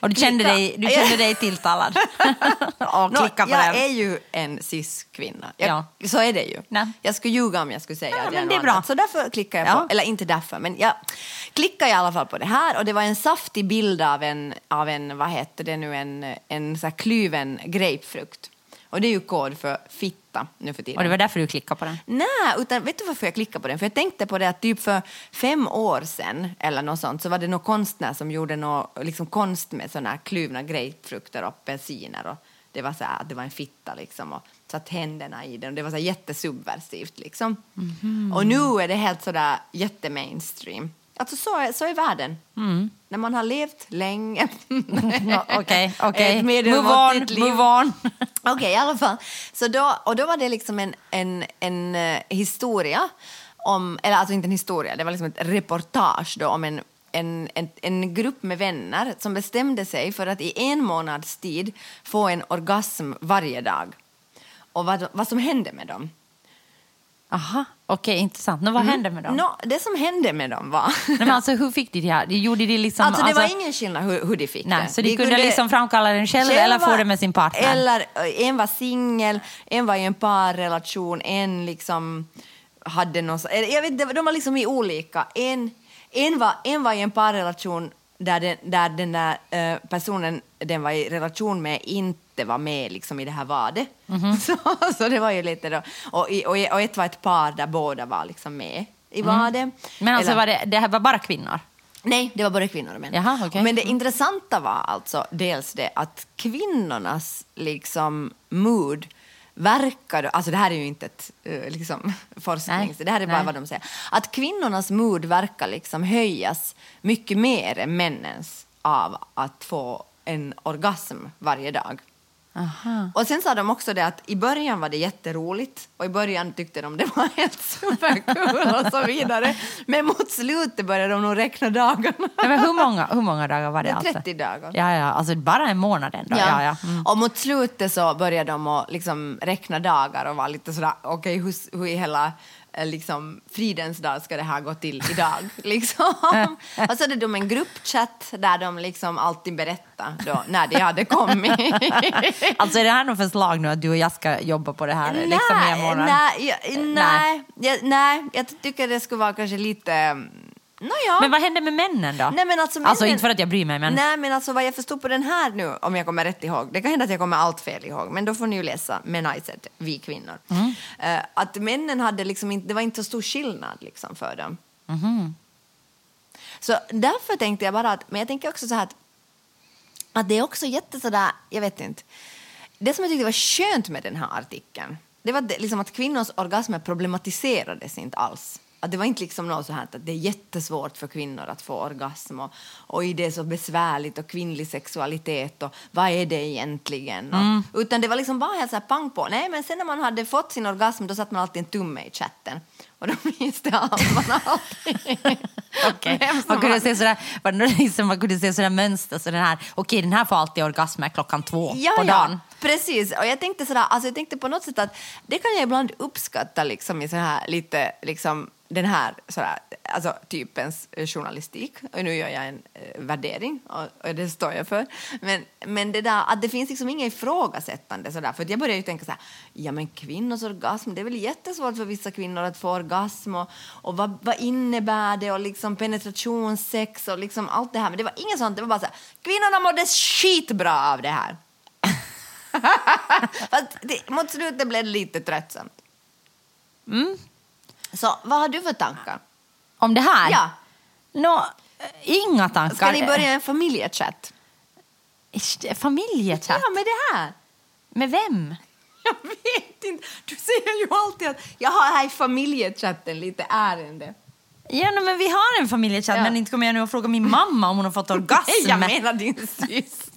Och du kände, dig, du kände dig tilltalad. och klicka på jag den. är ju en cis-kvinna. Ja. Så är det ju. Nej. Jag skulle ljuga om jag skulle säga Ja, att men jag det är bra. annat. Så därför klickar jag på, Ja. eller inte därför, men jag klickar i alla fall på det här och det var en saftig bild av en, av en vad heter det nu, en, en så här klyven grapefrukt. Och det är ju kod för fitta nu för tiden. Och det var därför du klickade på den. Nej, utan vet du varför jag klickade på den? För jag tänkte på det att typ för fem år sedan eller något sånt så var det någon konstnär som gjorde något, liksom konst med såna här kluvna grapefrukter och apelsiner och det var så här, det var en fitta liksom och satt händerna i den och det var så här jättesubversivt liksom. Och nu är det helt sådär jättemainstream. Alltså så är, så är världen. När man har levt länge. Okej, okej. Ett Move on, medelmåttigt liv. move on. Okej, i alla fall. Så då, och då var det liksom en, en, en eh, historia om, eller alltså inte en historia, det var liksom ett reportage då om en, en, en, en grupp med vänner som bestämde sig för att i en månads tid få en orgasm varje dag. Och vad, vad som hände med dem. Aha, okej, intressant. Nå, vad hände med dem? Nå, det som hände med dem var... Nej, men alltså, hur fick de det här? Gjorde de liksom... Alltså det var ingen skillnad hur, hur de fick Nej, det. så de, kunde, liksom framkalla den själv eller få det med sin partner? Eller eh, en var singel, en var i en parrelation, en liksom hade någon... eller Jag vet, de var liksom i olika. En, en, var, en var i en parrelation där den, där den där eh, personen den var i relation med inte var med liksom i det här vadet. Mhm. Så, så det var ju lite då. Och, och, och ett var ett par där båda var liksom med i vadet. Mm. Men alltså Eller- var det, det här var bara kvinnor? Nej, det var både kvinnor och män. Jaha, okej. Men det intressanta var alltså dels det att kvinnornas liksom mood verkar, alltså det här är ju inte ett eh, liksom, forskning, det här är bara nej. vad de säger, att kvinnornas mood verkar liksom höjas mycket mer än männens av att få en orgasm varje dag. Aha. Och sen sa de också det att i början var det jätteroligt och i början tyckte de det var helt superkul och så vidare. Men mot slutet började de nog räkna dagarna. Nej, men hur, många, hur många dagar var det? Det alltså? 30 dagar. Ja, ja, alltså bara en månad ändå. Ja. Ja, Mm. Och mot slutet så började de att liksom räkna dagar och var lite sådär, okej hur, hur i hela liksom, fridens dag ska det här gå till idag? liksom. och så hade de en gruppchatt där de liksom alltid berättade då, när det hade kommit. Alltså är det här något förslag nu att du och jag ska jobba på det här liksom i en månad? nej, ja, nej, ja, nej, jag tycker det skulle vara kanske lite... Nåja. Men vad hände med männen då? Nej, men alltså, alltså männen- inte för att jag bryr mig men... Nej, men alltså vad jag förstod på den här nu, om jag kommer rätt ihåg, det kan hända att jag kommer allt fel ihåg, men då får ni ju läsa Menaiset, vi kvinnor. Mm. Eh, att männen hade liksom inte, det var inte så stor skillnad liksom för dem. Mhm. Så därför tänkte jag bara att, men jag tänker också så här att att det är också jätte sådär, jag vet inte. Det som jag tyckte var skönt med den här artikeln, det var liksom att kvinnors orgasmer problematiserades inte alls. Att det var inte liksom något så här att det är jättesvårt för kvinnor att få orgasm och, och det är så besvärligt och kvinnlig sexualitet och vad är det egentligen? Och, Utan det var liksom bara helt så här pang på. Nej, men sen när man hade fått sin orgasm då satte man alltid en tumme i chatten. Och då visste allt man alltid. Vem som Man kunde se sådär, det liksom, man kunde se sådär mönster, så den här, okej den här får alltid orgasmer klockan två ja, på dagen. Ja, precis. Och jag tänkte, sådär, alltså jag tänkte på något sätt att det kan jag ibland uppskatta liksom, i så här, lite liksom, den här sådär, alltså, typens eh, journalistik. Och nu gör jag en eh, värdering och, och det står jag för. Men, men det där att det finns liksom inget ifrågasättande sådär. För att jag började ju tänka så här, ja men kvinnors orgasm, det är väl jättesvårt för vissa kvinnor att få orgasm och, och vad, vad innebär det och liksom penetrationssex och liksom allt det här. Men det var inget sånt, det var bara så här, kvinnorna mådde skitbra av det här. Fast det, mot slutet blev det lite tröttsamt. Mm. Så vad har du för tankar? Om det här? Ja. Nå, eh, inga tankar. Ska ni börja en familjechatt? Familjechatt? Ja, med det här. Med vem? Jag vet inte. Du säger ju alltid att jag har här i familjechatten lite ärende. Ja, men vi har en familjechatt, Ja. men inte kommer jag nu att fråga min mamma om hon har fått orgasm. Nej, jag menar din syster.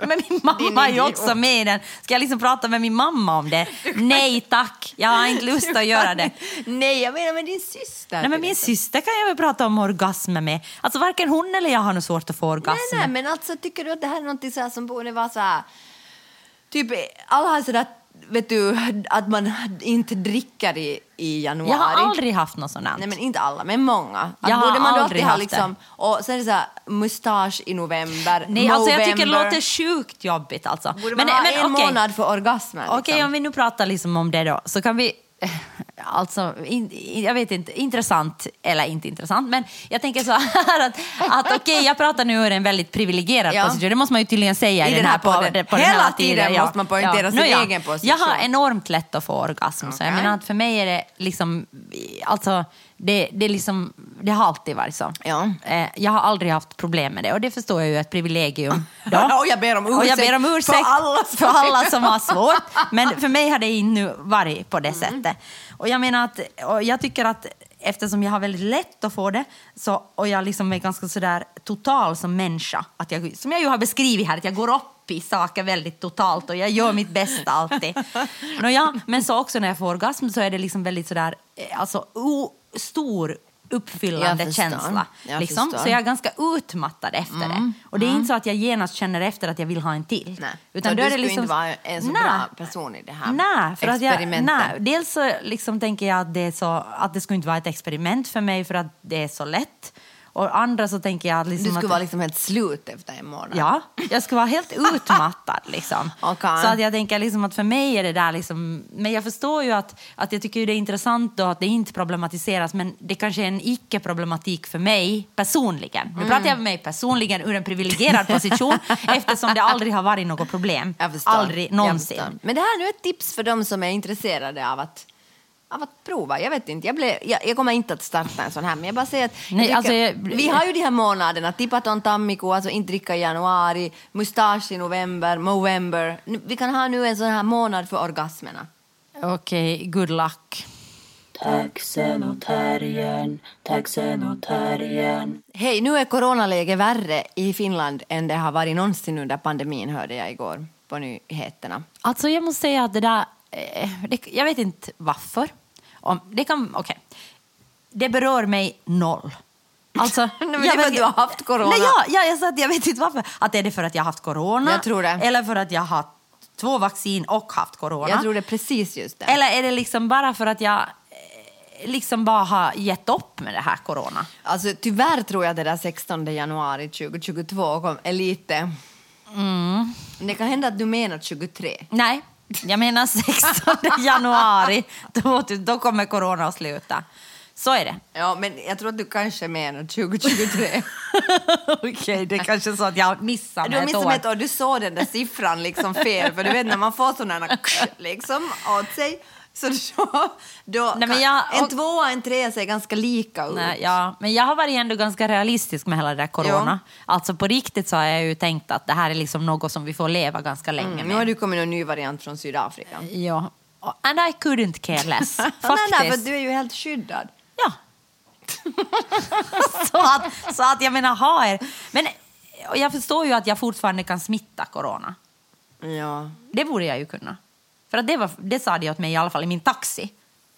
Men min mamma är ju också med i den. Ska jag liksom prata med min mamma om det? Nej tack, jag har inte lust att göra det. Nej, jag menar med din syster. Nej, men min syster kan jag väl prata om orgasmer med. Alltså varken hon eller jag har något svårt att få orgasm. Nej, nej, men alltså tycker du att det här är något som borde vara så här... Typ, alla har sådär, vet du, att man inte dricker i, i januari. Jag har aldrig haft något sånt. Nej men inte alla, men många. Att Jag har borde man aldrig ha haft liksom, och sen är det så här, mustasch i november, Nej, alltså jag tycker det låter sjukt jobbigt alltså. Borde man ha en okej. månad för orgasmer? Okej, liksom? om vi nu pratar liksom om det då, så kan vi... Alltså, in, jag vet inte, intressant eller inte intressant, men jag tänker så här att, att okej, jag pratar nu ur en väldigt privilegierad Ja. position, det måste man ju tydligen säga i, I den här, podden. podden. På den Hela här tiden måste man poängtera sin Nu, ja. egen position. Jag har enormt lätt att få orgasm, så jag menar att för mig är det liksom, alltså, det, det, liksom, det har alltid varit så. Ja. Eh, Jag har aldrig haft problem med det och det förstår jag ju är ett privilegium. Då. Och jag ber om Och jag ursäkt ber om för ursäkt alla som- för alla som har svårt. Men för mig har det inte varit på det sättet. Och jag menar att, jag tycker att eftersom jag har väldigt lätt att få det så, och jag liksom är ganska sådär total som människa, att jag, som jag ju har beskrivit här, att jag går upp i saker väldigt totalt och jag gör mitt bästa alltid. Nåja, men så också när jag får orgasm så är det liksom väldigt sådär, eh, alltså o, stor uppfyllande Jag känsla. Jag Liksom. Så jag är ganska utmattad efter det. Och det är inte så att jag genast känner efter att jag vill ha en till. Nej. Utan så du skulle liksom... inte vara en så Nej. bra person i det här Nej, för att jag, experimentet. nej, dels så liksom tänker jag att det, så, att det skulle inte vara ett experiment för mig för att det är så lätt. Och andra så tänker jag att... Liksom Du skulle att, vara liksom helt slut efter en månad. Ja, jag ska vara helt utmattad. Liksom. Okej. Så att jag tänker liksom att för mig är det där liksom... Men jag förstår ju att, att jag tycker det är intressant då att det inte problematiseras men det kanske är en icke-problematik för mig personligen. Mm. Nu pratar jag med mig personligen ur en privilegierad position eftersom det aldrig har varit något problem. Aldrig någonsin. Men det här är nu ett tips för dem som är intresserade av att, av att prova. Jag vet inte, jag, blev, jag, jag kommer inte att starta en sån här, men jag bara säger att jag Nej, tycker- alltså, jag- vi har ju de här månaderna, tipaton tammikuun, alltså inte dricka i januari, mustasch i november, movember. Nu- Vi kan ha nu en sån här månad för orgasmerna. Okej, good luck. Taxen och terriern, taxen och terriern. Hej, nu är coronaläget värre i Finland än det har varit någonsin under pandemin, hörde jag igår på nyheterna. Alltså jag måste säga att det där, eh, det, jag vet inte varför. Om, det kan, okej. Det berör mig noll. Alltså, Nej, men jag vet- du har haft corona. Nej, ja, ja, jag sa att jag vet inte varför. Att är det för att jag har haft corona? Eller för att jag har två vaccin och haft corona? Jag tror det precis just det. Eller är det liksom bara för att jag eh, liksom bara har gett upp med det här corona? Alltså, tyvärr tror jag att det där 16 januari 2022 kom, är lite... Mm. Det kan hända att du menar 23. Nej, jag menar 16 januari. Då, då kommer corona att sluta. Så är det. Ja, men jag tror att du kanske menar 2023. Okej, det är kanske så att jag missar du ett år. med ett år, du såg den där siffran liksom fel, för du vet när man får sådana liksom åt sig, Så då, då Nej, jag- en och- tvåa och en trea ser ganska lika ut. Nej, ja, men jag har varit ändå ganska realistisk med hela det där corona. Alltså på riktigt så har jag ju tänkt att det här är liksom något som vi får leva ganska länge Mm, nu med. har du kommit en ny variant från Sydafrika. Ja. And I couldn't care less. nej, Faktiskt. nej, för du är ju helt skyddad. Ja. så, att, så att jag menar, ha er. Men jag förstår ju att jag fortfarande kan smitta corona. Ja. Det borde jag ju kunna. För att det, var, det sa de åt mig i alla fall i min taxi.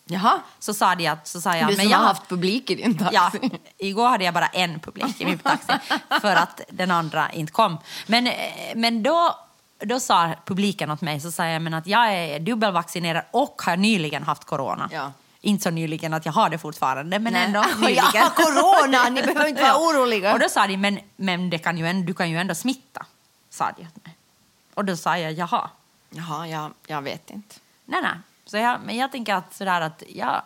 Jaha. Så sa de att, så sa jag, du men som jag har haft publik i din taxi. Ja, igår hade jag bara en publik i min taxi för att den andra inte kom. Men, eh, men då, då sa publiken åt mig så sa jag men att jag är dubbelvaccinerad och har nyligen haft corona. Ja. Inte så nyligen att jag har det fortfarande, men Nej. ändå Jag nyligen. har corona, ni behöver inte vara oroliga. Och då sa de, men, men det kan ju du kan ju ändå smitta, sa de åt mig. Och då sa jag, jaha. Jaha, jag, jag vet inte. Nej, nej. Så jag, men jag tänker att, sådär att jag,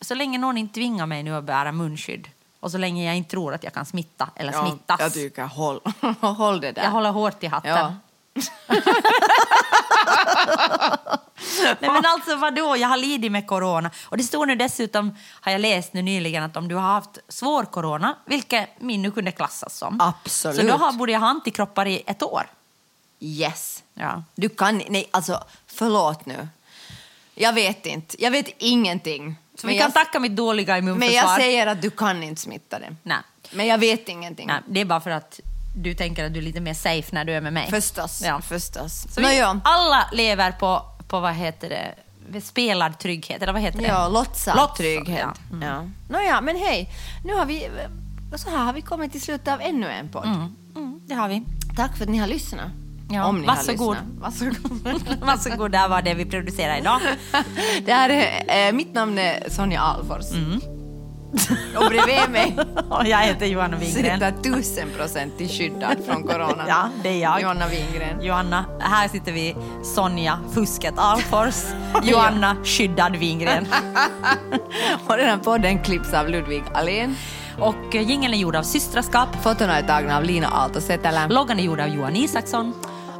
så länge någon inte tvingar mig nu att bära munskydd och så länge jag inte tror att jag kan smitta eller smittas. Jag tycker håll, håll det där. Jag håller hårt i hatten. Ja. Nej men alltså vadå, jag har lidit med corona. Och det står nu dessutom, har jag läst nu nyligen, att om du har haft svår corona, vilket min nu kunde klassas som. Absolut. Så då har, borde jag ha antikroppar i ett år. Yes. Ja. Du kan, nej alltså förlåt nu. Jag vet inte, jag vet ingenting. Så men vi kan jag, tacka mitt dåliga men immunförsvar. jag säger att du kan inte smitta det. Nej. Men jag vet ingenting. Nej, det är bara för att du tänker att du är lite mer safe när du är med mig. Förstås, Ja. förstås. Så Nå, vi ja. alla lever på, på, vad heter det, spelad trygghet, eller vad heter det? Ja, låtsad trygghet. ja. Mm. Ja. Nåja, men hej. Nu har vi, så här har vi kommit till slutet av ännu en podd. Mm, det har vi. Tack för att ni har lyssnat. Ja, Om ni varsågod. har lyssnat. Varsågod. Varsågod, det här var det vi producerade idag. Det här är, eh, mitt namn är Sonja Alfors. Mm. Och bredvid mig Och jag heter Johanna Wingren. sitter tusenprocentigt skyddad från corona. Ja, det är jag. Johanna Wingren. Johanna, här sitter vi. Sonja, fusket Alfors. Johanna, skyddad Wingren. Och den här podden klipps av Ludvig Alén. Och eh, jingeln är gjord av Systraskap. Fotona är tagna av Lina Aalto Setälä. Loggan är gjord av Johan Isaksson.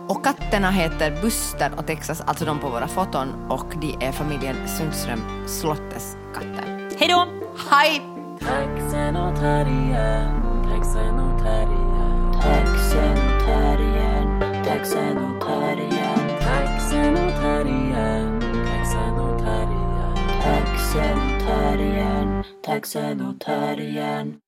Och katterna heter Buster och Texas, alltså de på våra foton. Och de är familjen Sundström Slottes katter. Hej då! Hej! Taxen och terriern, taxen och terriern, Taxen och terriern, taxen och terriern, taxen och terriern, taxen och terriern. taxen och terriern, taxen och terriern.